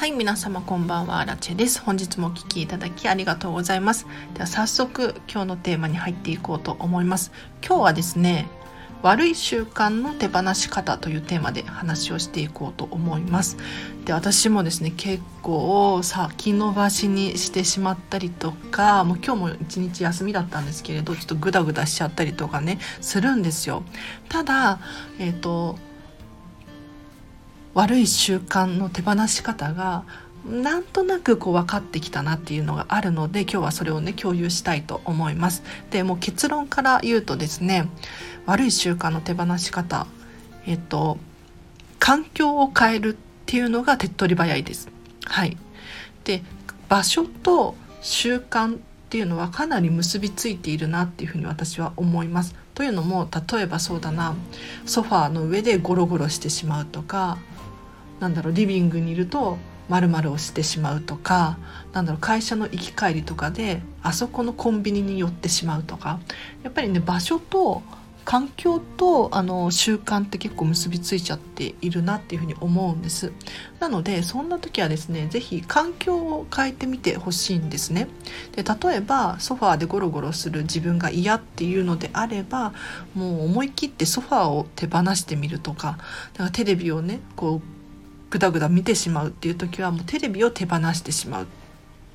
はい皆様こんばんは。ラチェです。本日もお聴きいただきありがとうございます。では早速今日のテーマに入っていこうと思います。今日はですね悪い習慣の手放し方というテーマで話をしていこうと思います。で私もですね結構先延ばしにしてしまったりとかもう今日も一日休みだったんですけれどちょっとグダグダしちゃったりとかねするんですよ。ただえっ、ー、と悪い習慣の手放し方がなんとなくこう分かってきたなっていうのがあるので今日はそれをね共有したいと思います。でもう結論から言うとですね悪い習慣の手放し方えっと環境を変えるっていうのが手っ取り早いです。はい、で場所と習慣っていうのはかなり結びついているなっていうふうに私は思います。というのも例えばそうだなソファーの上でゴロゴロしてしまうとかなんだろうリビングにいると〇〇をしてしまうとかなんだろう会社の行き帰りとかであそこのコンビニに寄ってしまうとか。やっぱりね場所と環境とあの習慣って結構結びついちゃっているなっていうふうに思うんです。なのでそんな時はですね是非環境を変えてみてほしいんですね。で例えばソファーでゴロゴロする自分が嫌っていうのであればもう思い切ってソファーを手放してみるとかだからテレビをねこうグダグダ見てしまうっていう時はもうテレビを手放してしまうっ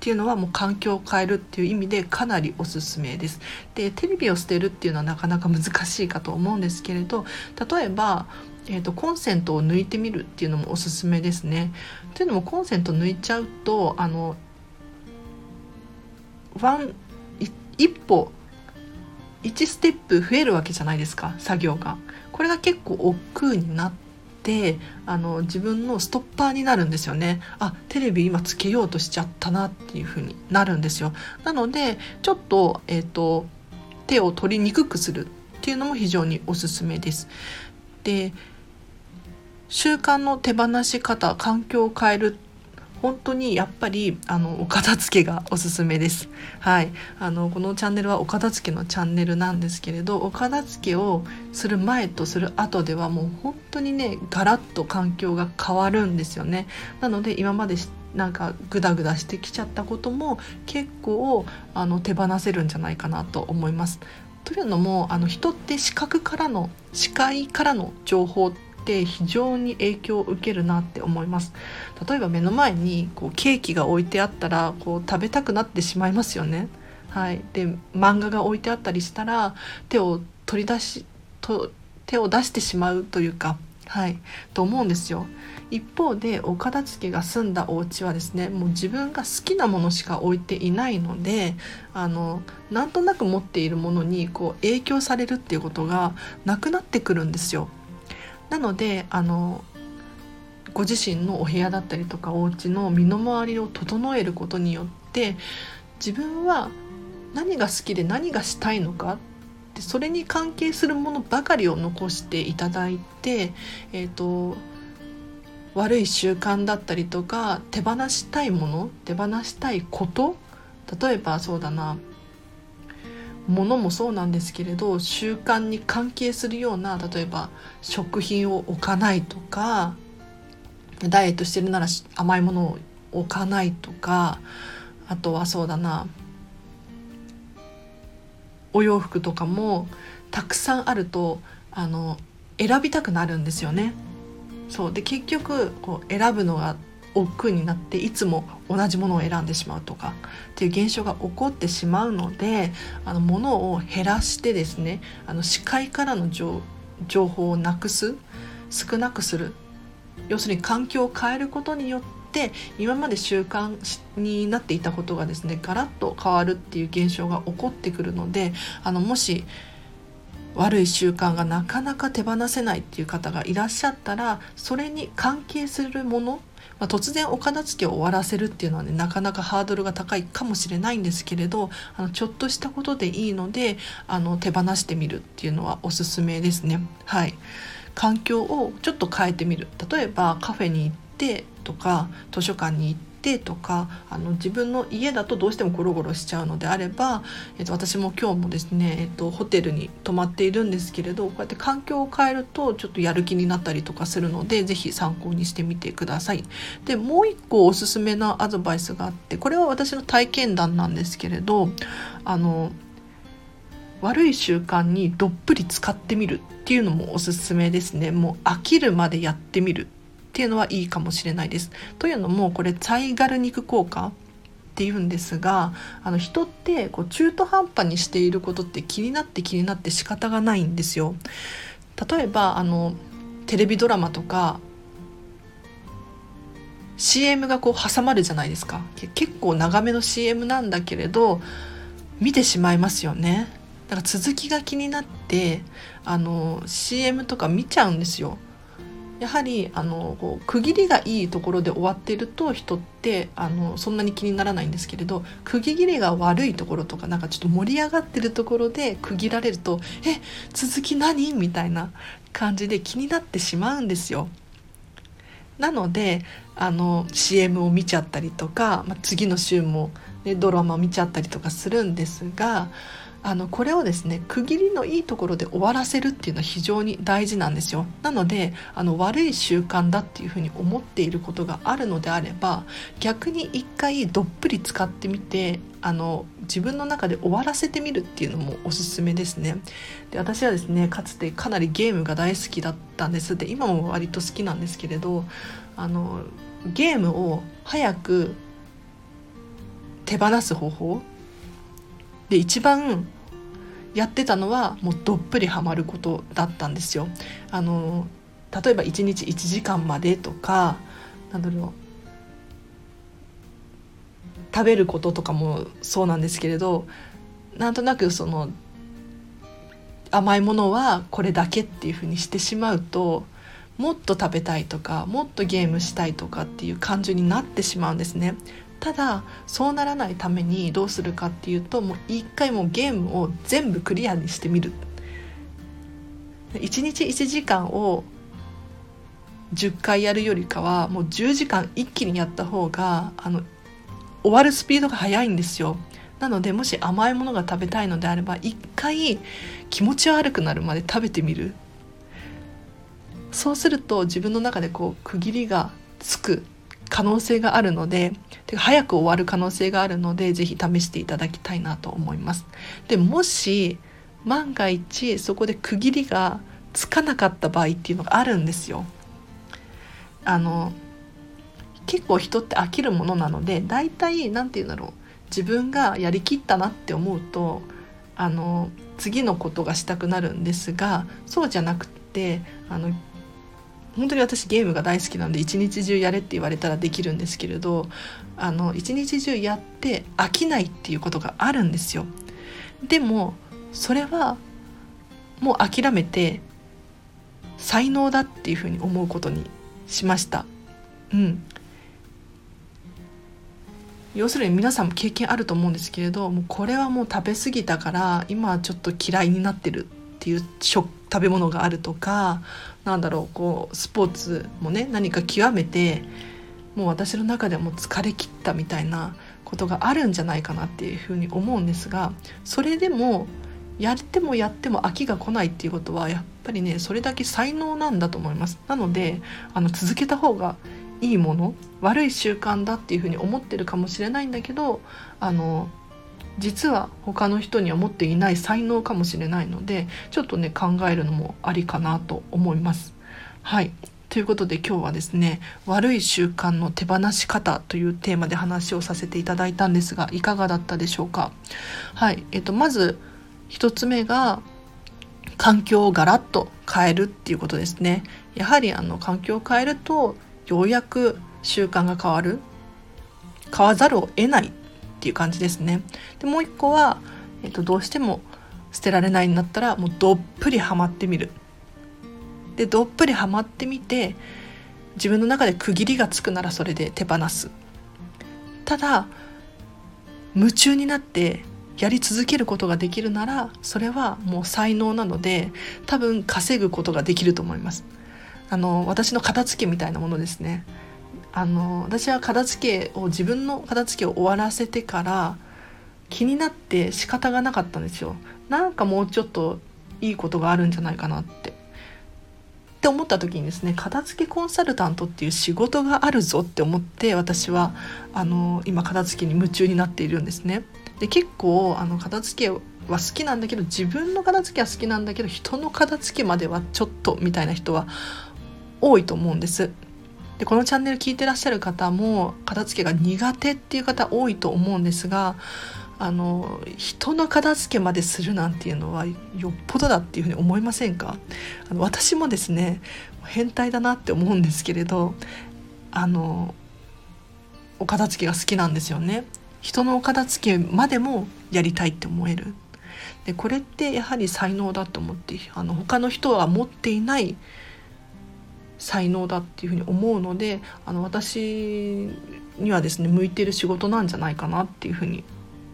ていうのはもう環境を変えるっていう意味でかなりおすすめです。でテレビを捨てるっていうのはなかなか難しいかと思うんですけれど例えば、えーと、コンセントを抜いてみるっていうのもおすすめですね。というのもコンセント抜いちゃうとあのワン一歩1ステップ増えるわけじゃないですか作業が。これが結構億劫になってあの自分のストッパーになるんですよね。あテレビ今つけようとしちゃったなっていう風になるんですよ。なのでちょっと,、えーと、手を取りにくくするっていうのも非常におすすめです。で習慣の手放し方環境を変える本当にやっぱりあのお片付けがおすすめです。はい、あのこのチャンネルはお片付けのチャンネルなんですけれどお片付けをする前とする後ではもう本当にねガラッと環境が変わるんですよね。なので今までなんかグダグダしてきちゃったことも結構あの手放せるんじゃないかなと思います。というのもあの人って視覚からの視界からの情報ってって非常に影響を受けるなって思います。例えば目の前にこうケーキが置いてあったらこう食べたくなってしまいますよね。はい。で漫画が置いてあったりしたら手を取り出しと手を出してしまうというかはい。と思うんですよ。一方でお片付けが済んだお家はですねもう自分が好きなものしか置いていないのであのなんとなく持っているものにこう影響されるっていうことがなくなってくるんですよ。なのであのご自身のお部屋だったりとかお家の身の回りを整えることによって自分は何が好きで何がしたいのかでそれに関係するものばかりを残していただいて、えーと、悪い習慣だったりとか手放したいもの手放したいこと例えばそうだなものもそうなんですけれど習慣に関係するような例えば食品を置かないとかダイエットしてるなら甘いものを置かないとかあとはそうだなお洋服とかもたくさんあるとあの選びたくなるんですよね。そうで結局こう選ぶのが億劫になっていつも同じものを選んでしまうとかっていう現象が起こってしまうのであの物を減らしてですねあの視界からの情報をなくす少なくする。要するに環境を変えることによって今まで習慣になっていたことがですねガラッと変わるっていう現象が起こってくるのであのもし悪い習慣がなかなか手放せないっていう方がいらっしゃったらそれに関係するものまあ、突然お片付けを終わらせるっていうのはねなかなかハードルが高いかもしれないんですけれどあのちょっとしたことでいいのであの手放してみるっていうのはおすすめですね。はい環境をちょっと変えてみる例えばカフェに行ってとか図書館に行ってとかあの自分の家だとどうしてもゴロゴロしちゃうのであれば、えっと、私も今日もですね、えっと、ホテルに泊まっているんですけれどこうやって環境を変えるとちょっとやる気になったりとかするので是非参考にしてみてください。でもう一個おすすめなアドバイスがあってこれは私の体験談なんですけれどあの悪い習慣にどっぷり使ってみるっていうのもおすすめですねもう飽きるまでやってみるっていうのはいいかもしれないです。というのもこれツァイガル肉効果っていうんですがあの人ってこう中途半端にしていることって気になって気になって仕方がないんですよ。例えばあのテレビドラマとか CM がこう挟まるじゃないですか結構長めの CM なんだけれど見てしまいますよねだから続きが気になってあの CM とか見ちゃうんですよやはりあのこう区切りがいいところで終わっていると人ってあのそんなに気にならないんですけれど区切りが悪いところとかなんかちょっと盛り上がってるところで区切られると「え続き何?」みたいな感じで気になってしまうんですよ。なのであの CM を見ちゃったりとか、まあ、次の週も、ね、ドラマを見ちゃったりとかするんですがあのこれをですね区切りのいいところで終わらせるっていうのは非常に大事なんですよ。なのであの悪い習慣だっていうふうに思っていることがあるのであれば逆に一回どっぷり使ってみてあの自分の中で終わらせてみるっていうのもおすすめですね。で私はですねかつてかなりゲームが大好きだったんです。で今も割と好きなんですけれどあのゲームを早く手放す方法で一番やってたのはもうどっぷりハマることだったんですよ。あの例えば1日1時間までとかなんだろう食べることとかもそうなんですけれどなんとなくその甘いものはこれだけっていうふうにしてしまうともっと食べたいとかもっとゲームしたいとかっていう感情になってしまうんですねただそうならないためにどうするかっていうともう一回もうゲームを全部クリアにしてみる。1日1時間を10回やるよりかはもう10時間一気にやった方があの終わるスピードが速いんですよ。なのでもし甘いものが食べたいのであれば一回気持ち悪くなるまで食べてみる。そうすると自分の中でこう区切りがつく。可能性があるのでてか早く終わる可能性があるので是非試していただきたいなと思います。でもし万が一そこで区切りがつかなかった場合っていうのがあるんですよ。あの結構人って飽きるものなので大体何て言うんだろう自分がやりきったなって思うとあの次のことがしたくなるんですがそうじゃなくてあの本当に私ゲームが大好きなんで一日中やれって言われたらできるんですけれどあの一日中やって飽きないっていうことがあるんですよ。でもそれはもう諦めて才能だっていうふうに思うことにしました。うん。要するに皆さんも経験あると思うんですけれどもうこれはもう食べ過ぎたから今はちょっと嫌いになってるっていう食食べ物があるとかなんだろうこうスポーツもね何か極めてもう私の中でも疲れ切ったみたいなことがあるんじゃないかなっていうふうに思うんですがそれでもやってもやっても飽きが来ないっていうことはやっぱりねそれだけ才能なんだと思います。なのであの続けた方がいいもの悪い習慣だっていうふうに思ってるかもしれないんだけどあの実は他の人には持っていない才能かもしれないのでちょっとね考えるのもありかなと思います。はい。ということで今日はですね悪い習慣の手放し方というテーマで話をさせていただいたんですがいかがだったでしょうか？はい。えっとまず1つ目が環境をガラッと変えるっていうことですね。やはりあの環境を変えるとようやく習慣が変わる。変わざるを得ない。ていう感じですね。でもう一個は、えっと、どうしても捨てられないんだったらもうどっぷりハマってみる。でどっぷりハマってみて自分の中で区切りがつくならそれで手放す。ただ夢中になってやり続けることができるならそれはもう才能なので多分稼ぐことができると思います。あの私の片付けみたいなものですね。あの私は片付けを自分の片付けを終わらせてから気になって仕方がなかったんですよ。なんかもうちょっといいことがあるんじゃないかなって。って思った時にですね片付けコンサルタントっていう仕事があるぞって思って私はあの今片付けに夢中になっているんですね。で結構あの片付けは好きなんだけど自分の片付けは好きなんだけど人の片付けまではちょっとみたいな人は多いと思うんです。でこのチャンネル聞いてらっしゃる方も片付けが苦手っていう方多いと思うんですがあの人の片付けまでするなんていうのはよっぽどだっていうふうに思いませんか？あの私もですね変態だなって思うんですけれどあのお片付けが好きなんですよね。人のお片付けまでもやりたいって思える。でこれってやはり才能だと思ってあの他の人は持っていない才能だっていうふうに思うのであの私にはですね向いてる仕事なんじゃないかなっていうふうに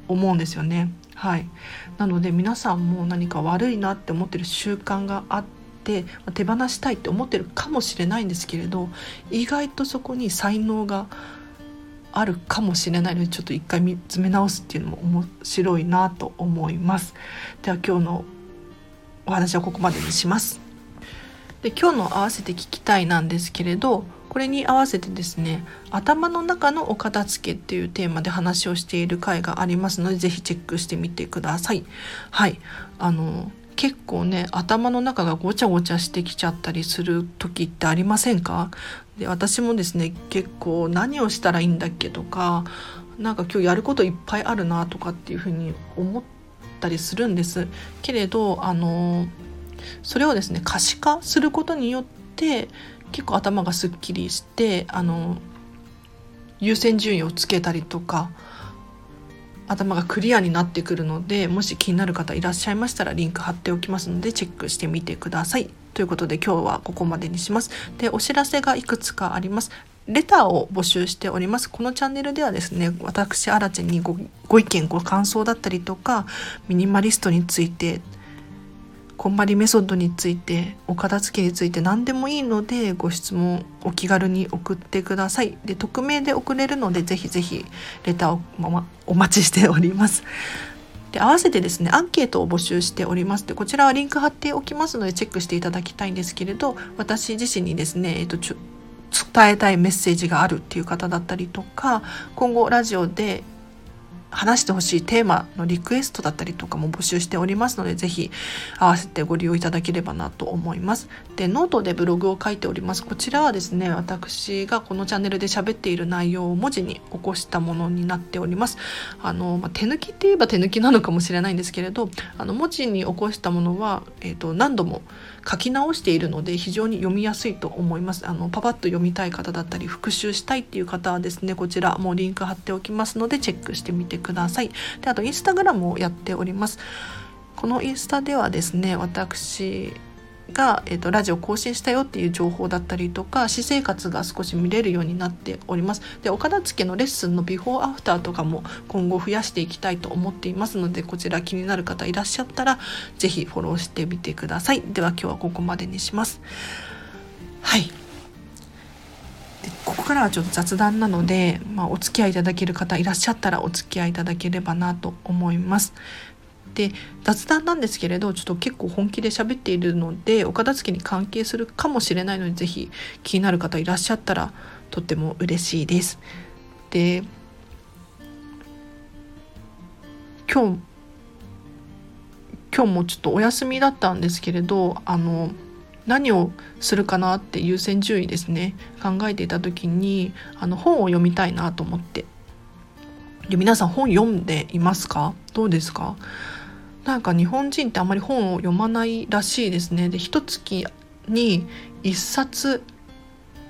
思うんですよね。はい、なので皆さんも何か悪いなって思ってる習慣があって手放したいって思ってるかもしれないんですけれど意外とそこに才能があるかもしれないのでちょっと一回見つめ直すっていうのも面白いなと思います。では今日のお話はここまでにします。で今日の合わせて聞きたいなんですけれどこれに合わせてですね頭の中のお片付けっていうテーマで話をしている回がありますので是非チェックしてみてください。はい。あの結構ね頭の中がごちゃごちゃしてきちゃったりする時ってありませんか？で私もですね結構何をしたらいいんだっけとかなんか今日やることいっぱいあるなとかっていうふうに思ったりするんです。けれどあのそれをですね可視化することによって結構頭がすっきりしてあの優先順位をつけたりとか頭がクリアになってくるのでもし気になる方いらっしゃいましたらリンク貼っておきますのでチェックしてみてください。ということで今日はここまでにします。でお知らせがいくつかあります。レターを募集しております。このチャンネルではですね、私、アラチェにごご意見、ご感想だったりとか、ミニマリストについてこんまりメソッドについてお片付けについて何でもいいのでご質問お気軽に送ってください。で匿名で送れるのでぜひぜひレターを、ま、お待ちしております。で合わせてですねアンケートを募集しております。でこちらはリンク貼っておきますのでチェックしていただきたいんですけれど私自身にですね、えっと、伝えたいメッセージがあるっていう方だったりとか今後ラジオで話してほしいテーマのリクエストだったりとかも募集しておりますので、ぜひ合わせてご利用いただければなと思います。で、ノートでブログを書いております。こちらはですね、私がこのチャンネルで喋っている内容を文字に起こしたものになっております。あの、まあ、手抜きって言えば手抜きなのかもしれないんですけれど、あの、文字に起こしたものは、えっ、ー、と、何度も書き直しているので非常に読みやすいと思います。あの、パパッと読みたい方だったり、復習したいっていう方はですね、こちらもうリンク貼っておきますので、チェックしてみてください。であとインスタグラムをやっております。このインスタではですね私が、えーと、ラジオ更新したよっていう情報だったりとか私生活が少し見れるようになっておりますでお片付けのレッスンのビフォーアフターとかも今後増やしていきたいと思っていますのでこちら気になる方いらっしゃったら是非フォローしてみてくださいでは今日はここまでにしますからはちょっと雑談なので、まあ、お付き合いいただける方いらっしゃったらお付き合いいただければなと思います。で雑談なんですけれどちょっと結構本気で喋っているのでお片付けに関係するかもしれないので是非気になる方いらっしゃったらとっても嬉しいです。で今日今日もちょっとお休みだったんですけれどあの何をするかなって優先順位ですね。考えていた時にあの本を読みたいなと思って。で皆さん本読んでいますか？どうですか？なんか日本人ってあまり本を読まないらしいですね。で一月に一冊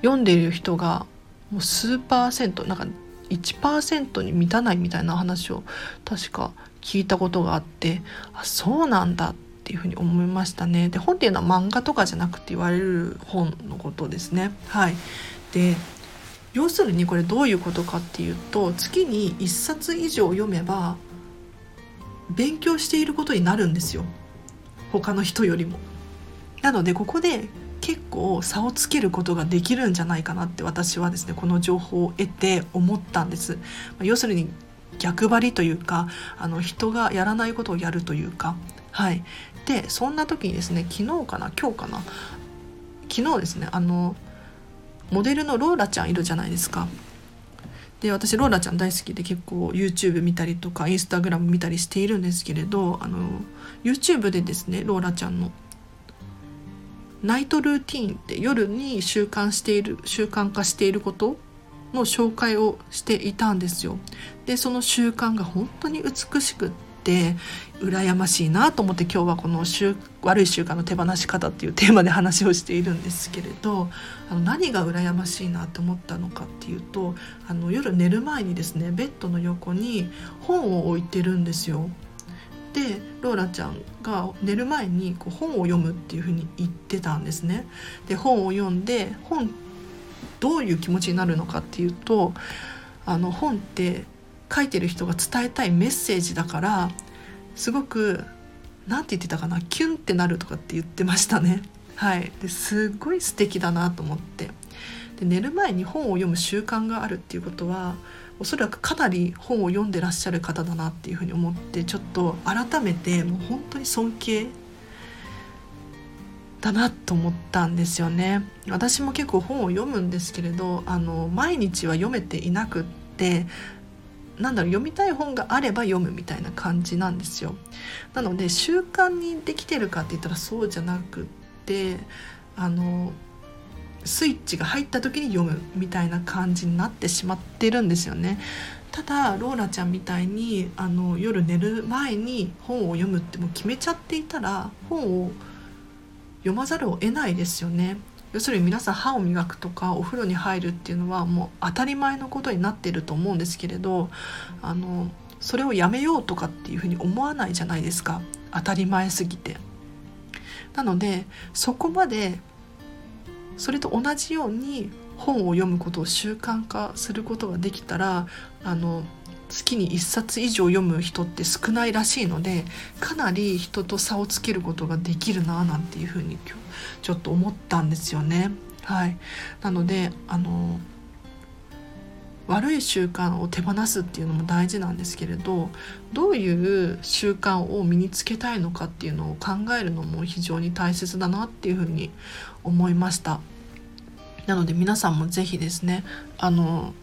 読んでいる人がもう数パーセントなんか1%に満たないみたいな話を確か聞いたことがあってあそうなんだってっていうふうに思いましたね。で本っていうのは漫画とかじゃなくて言われる本のことですね。はい、で要するにこれどういうことかっていうと月に1冊以上読めば勉強していることになるんですよ他の人よりも。なのでここで結構差をつけることができるんじゃないかなって私はですねこの情報を得て思ったんです。要するに逆張りというかあの人がやらないことをやるというかはい。でそんな時にですね昨日かな？今日かな？昨日ですねあのモデルのローラちゃんいるじゃないですか。で私ローラちゃん大好きで結構 YouTube 見たりとか Instagram 見たりしているんですけれどあの YouTube でですねローラちゃんのナイトルーティーンって夜に習慣している習慣化していることの紹介をしていたんですよ。でその習慣が本当に美しくって羨ましいなと思って今日はこの悪い習慣の手放し方っていうテーマで話をしているんですけれどあの何が羨ましいなと思ったのかっていうとあの夜寝る前にですねベッドの横に本を置いてるんですよ。でローラちゃんが寝る前にこう本を読むっていうふうに言ってたんですね。で本を読んで本どういう気持ちになるのかっていうとあの本って書いてる人が伝えたいメッセージだからすごく何て言ってたかなキュンってなるとかって言ってましたね。はい、ですっごい素敵だなと思って。で寝る前に本を読む習慣があるっていうことはおそらくかなり本を読んでらっしゃる方だなっていうふうに思ってちょっと改めてもう本当に尊敬だなと思ったんですよね。私も結構本を読むんですけれどあの毎日は読めていなくってなんだろう読みたい本があれば読むみたいな感じなんですよ。なので習慣にできてるかって言ったらそうじゃなくってあのスイッチが入った時に読むみたいな感じになってしまってるんですよね。ただローラちゃんみたいにあの夜寝る前に本を読むってもう決めちゃっていたら本を読まざるを得ないですよね。要するに皆さん歯を磨くとかお風呂に入るっていうのはもう当たり前のことになっていると思うんですけれどあのそれをやめようとかっていうふうに思わないじゃないですか当たり前すぎて。なのでそこまでそれと同じように本を読むことを習慣化することができたらあの月に1冊以上読む人って少ないらしいのでかなり人と差をつけることができるななんていうふうに今日ちょっと思ったんですよね。はい、なのであの悪い習慣を手放すっていうのも大事なんですけれどどういう習慣を身につけたいのかっていうのを考えるのも非常に大切だなっていうふうに思いましたなので皆さんも是非ですねあの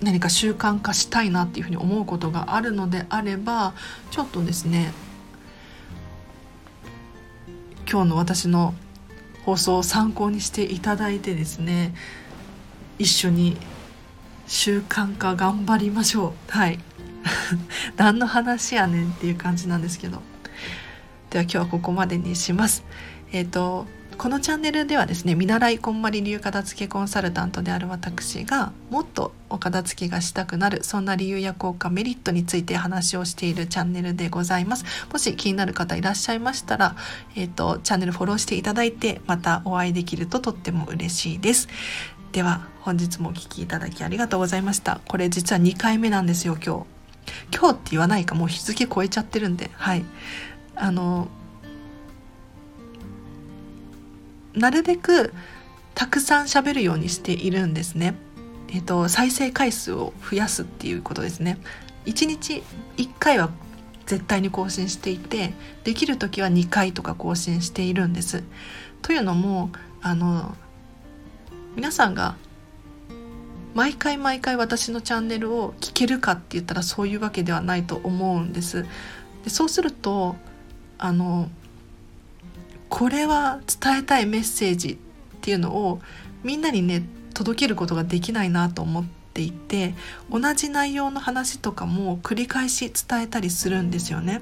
何か習慣化したいなっていうふうに思うことがあるのであればちょっとですね今日の私の放送を参考にしていただいてですね一緒に習慣化頑張りましょう。はい。何の話やねんっていう感じなんですけど。では今日はここまでにします。えっ、ー、とこのチャンネルではですね見習いこんまり流片付けコンサルタントである私がもっとお片付けがしたくなるそんな理由や効果メリットについて話をしているチャンネルでございます。もし気になる方いらっしゃいましたら、えーと、チャンネルフォローしていただいてまたお会いできるととっても嬉しいです。では本日もお聴きいただきありがとうございました。これ実は2回目なんですよ今日。今日って言わないかもう日付超えちゃってるんで。はい。あのなるべくたくさん喋るようにしているんですね。えっと、再生回数を増やすっていうことですね。1日1回は絶対に更新していてできる時は2回とか更新しているんです。というのもあの皆さんが毎回毎回私のチャンネルを聞けるかって言ったらそういうわけではないと思うんです。でそうするとあのこれは伝えたいメッセージっていうのをみんなにね届けることができないなと思っていて同じ内容の話とかも繰り返し伝えたりするんですよね。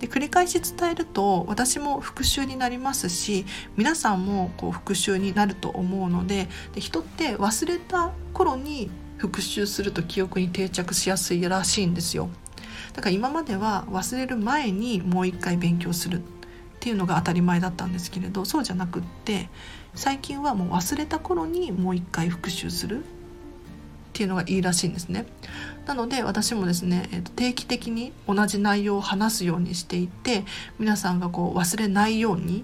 で繰り返し伝えると私も復習になりますし皆さんもこう復習になると思うのでで人って忘れた頃に復習すると記憶に定着しやすいらしいんですよ。だから今までは忘れる前にもう一回勉強するっていうのが当たり前だったんですけれどそうじゃなくって最近はもう忘れた頃にもう一回復習するっていうのがいいらしいんですね。なので私もですね、えー、と定期的に同じ内容を話すようにしていて皆さんがこう忘れないように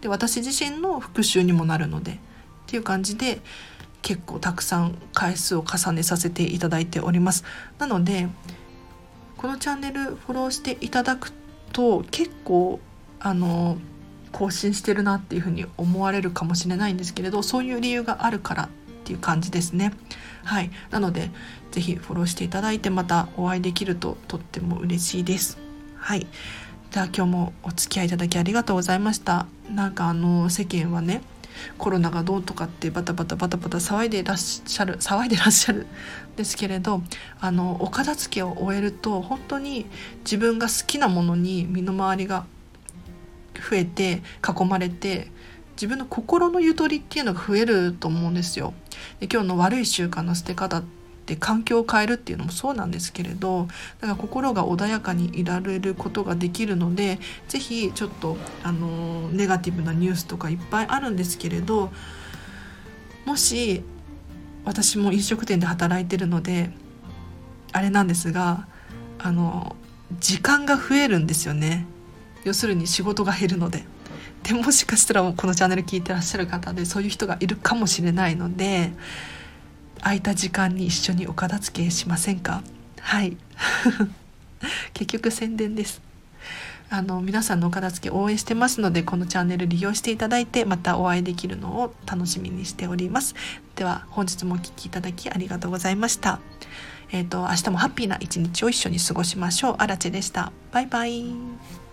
で私自身の復習にもなるのでっていう感じで結構たくさん回数を重ねさせていただいておりますなのでこのチャンネルフォローしていただくと結構あの更新してるなっていうふうに思われるかもしれないんですけれどそういう理由があるからっていう感じですね。はい。なので是非フォローしていただいてまたお会いできるととっても嬉しいです。はい。じゃあ今日もお付き合いいただきありがとうございました。なんかあの世間はねコロナがどうとかってバタバタバタバタ騒いでいらっしゃる騒いでらっしゃる。ですけれどあのお片付けを終えると本当に自分が好きなものに身の回りが増えて囲まれて自分の心のゆとりっていうのが増えると思うんですよ。で今日の悪い習慣の捨て方って環境を変えるっていうのもそうなんですけれどだから心が穏やかにいられることができるので是非ちょっとあのネガティブなニュースとかいっぱいあるんですけれどもし私も飲食店で働いてるのであれなんですがあの時間が増えるんですよね要するに仕事が減るので。でもしかしたらこのチャンネル聞いてらっしゃる方でそういう人がいるかもしれないので空いた時間に一緒にお片付けしませんか？はい。結局宣伝です。あの皆さんのお片付け応援してますのでこのチャンネル利用していただいてまたお会いできるのを楽しみにしております。では本日もお聴きいただきありがとうございました。えっ、ー、と明日もハッピーな一日を一緒に過ごしましょう。アラチェでした。バイバイ。